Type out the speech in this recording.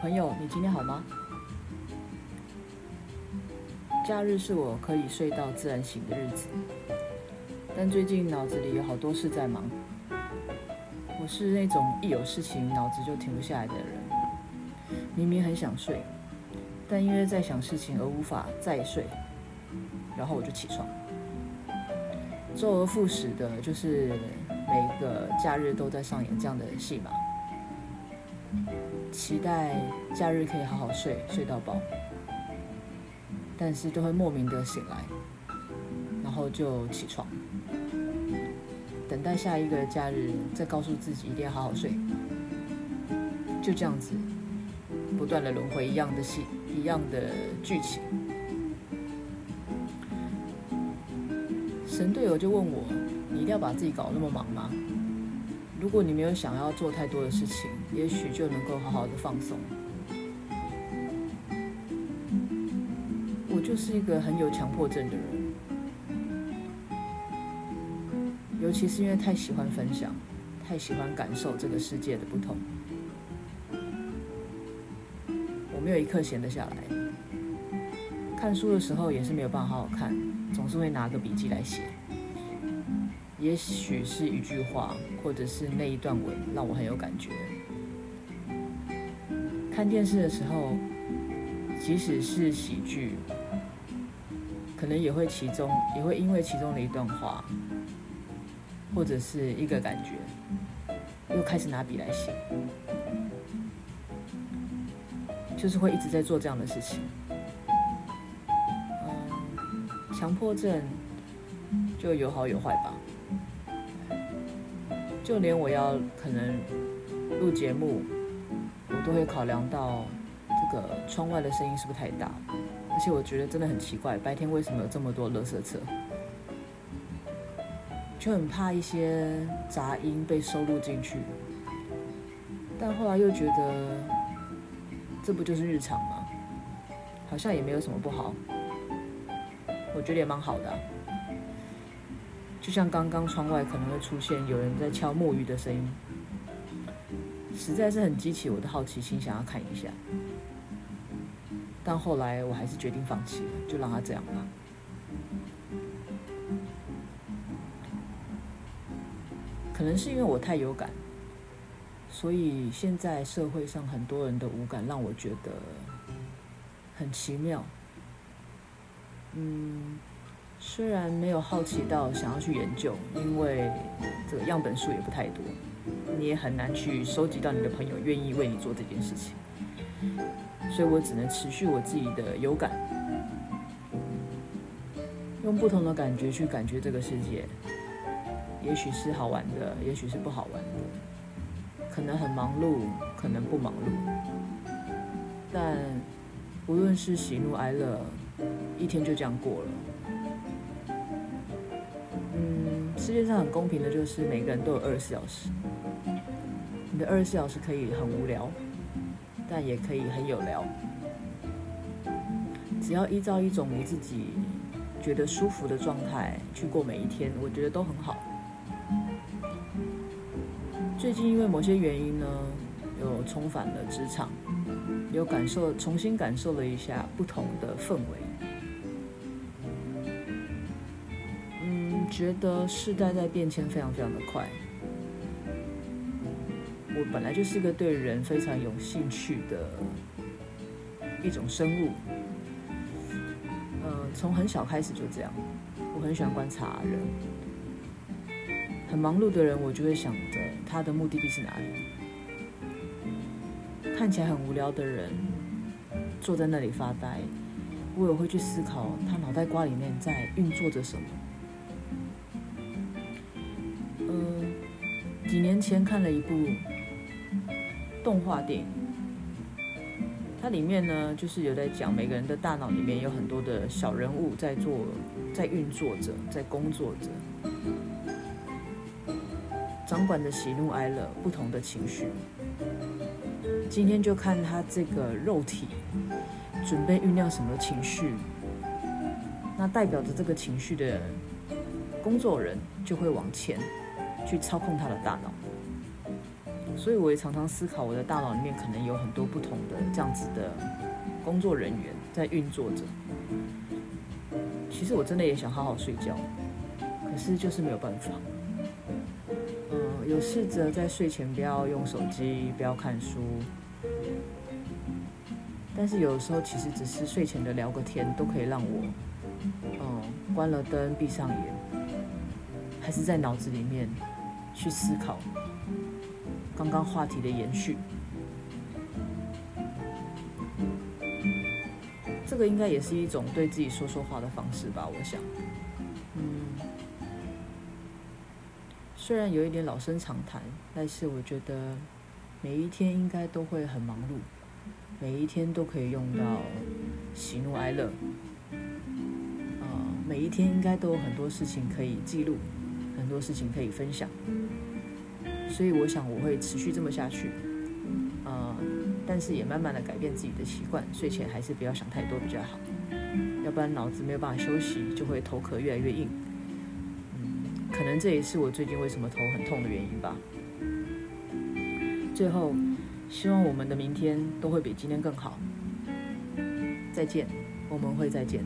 朋友，你今天好吗？假日是我可以睡到自然醒的日子，但最近脑子里有好多事在忙。我是那种一有事情脑子就停不下来的人，明明很想睡，但因为在想事情而无法再睡，然后我就起床，周而复始的，就是每个假日都在上演这样的戏码。期待假日可以好好睡，睡到饱，但是都会莫名的醒来，然后就起床，等待下一个假日，再告诉自己一定要好好睡，就这样子，不断的轮回一样的戏，一样的剧情。神队友就问我：“你一定要把自己搞那么忙吗？”如果你没有想要做太多的事情，也许就能够好好的放松。我就是一个很有强迫症的人，尤其是因为太喜欢分享，太喜欢感受这个世界的不同，我没有一刻闲得下来。看书的时候也是没有办法好好看，总是会拿个笔记来写。也许是一句话，或者是那一段文，让我很有感觉。看电视的时候，即使是喜剧，可能也会其中也会因为其中的一段话，或者是一个感觉，又开始拿笔来写，就是会一直在做这样的事情。嗯，强迫症就有好有坏吧。就连我要可能录节目，我都会考量到这个窗外的声音是不是太大，而且我觉得真的很奇怪，白天为什么有这么多垃圾车？就很怕一些杂音被收录进去，但后来又觉得这不就是日常吗？好像也没有什么不好，我觉得也蛮好的。就像刚刚窗外可能会出现有人在敲木鱼的声音，实在是很激起我的好奇心，想要看一下。但后来我还是决定放弃了，就让它这样吧。可能是因为我太有感，所以现在社会上很多人的无感让我觉得很奇妙。嗯。虽然没有好奇到想要去研究，因为这个样本数也不太多，你也很难去收集到你的朋友愿意为你做这件事情，所以我只能持续我自己的有感，用不同的感觉去感觉这个世界，也许是好玩的，也许是不好玩的，可能很忙碌，可能不忙碌，但无论是喜怒哀乐，一天就这样过了。世界上很公平的，就是每个人都有二十四小时。你的二十四小时可以很无聊，但也可以很有聊。只要依照一种你自己觉得舒服的状态去过每一天，我觉得都很好。最近因为某些原因呢，又重返了职场，有感受，重新感受了一下不同的氛围。觉得世代在变迁非常非常的快。我本来就是一个对人非常有兴趣的一种生物。呃，从很小开始就这样，我很喜欢观察人。很忙碌的人，我就会想着他的目的地是哪里。看起来很无聊的人，坐在那里发呆，我也会去思考他脑袋瓜里面在运作着什么。几年前看了一部动画电影，它里面呢就是有在讲每个人的大脑里面有很多的小人物在做、在运作着、在工作着，掌管着喜怒哀乐不同的情绪。今天就看他这个肉体准备酝酿什么情绪，那代表着这个情绪的工作人就会往前。去操控他的大脑，所以我也常常思考，我的大脑里面可能有很多不同的这样子的工作人员在运作着。其实我真的也想好好睡觉，可是就是没有办法。嗯，有试着在睡前不要用手机，不要看书。但是有时候，其实只是睡前的聊个天，都可以让我，嗯，关了灯，闭上眼，还是在脑子里面去思考刚刚话题的延续。这个应该也是一种对自己说说话的方式吧，我想。嗯，虽然有一点老生常谈，但是我觉得每一天应该都会很忙碌。每一天都可以用到喜怒哀乐，呃，每一天应该都有很多事情可以记录，很多事情可以分享，所以我想我会持续这么下去，呃，但是也慢慢的改变自己的习惯，睡前还是不要想太多比较好，要不然脑子没有办法休息，就会头壳越来越硬，嗯，可能这也是我最近为什么头很痛的原因吧。最后。希望我们的明天都会比今天更好。再见，我们会再见。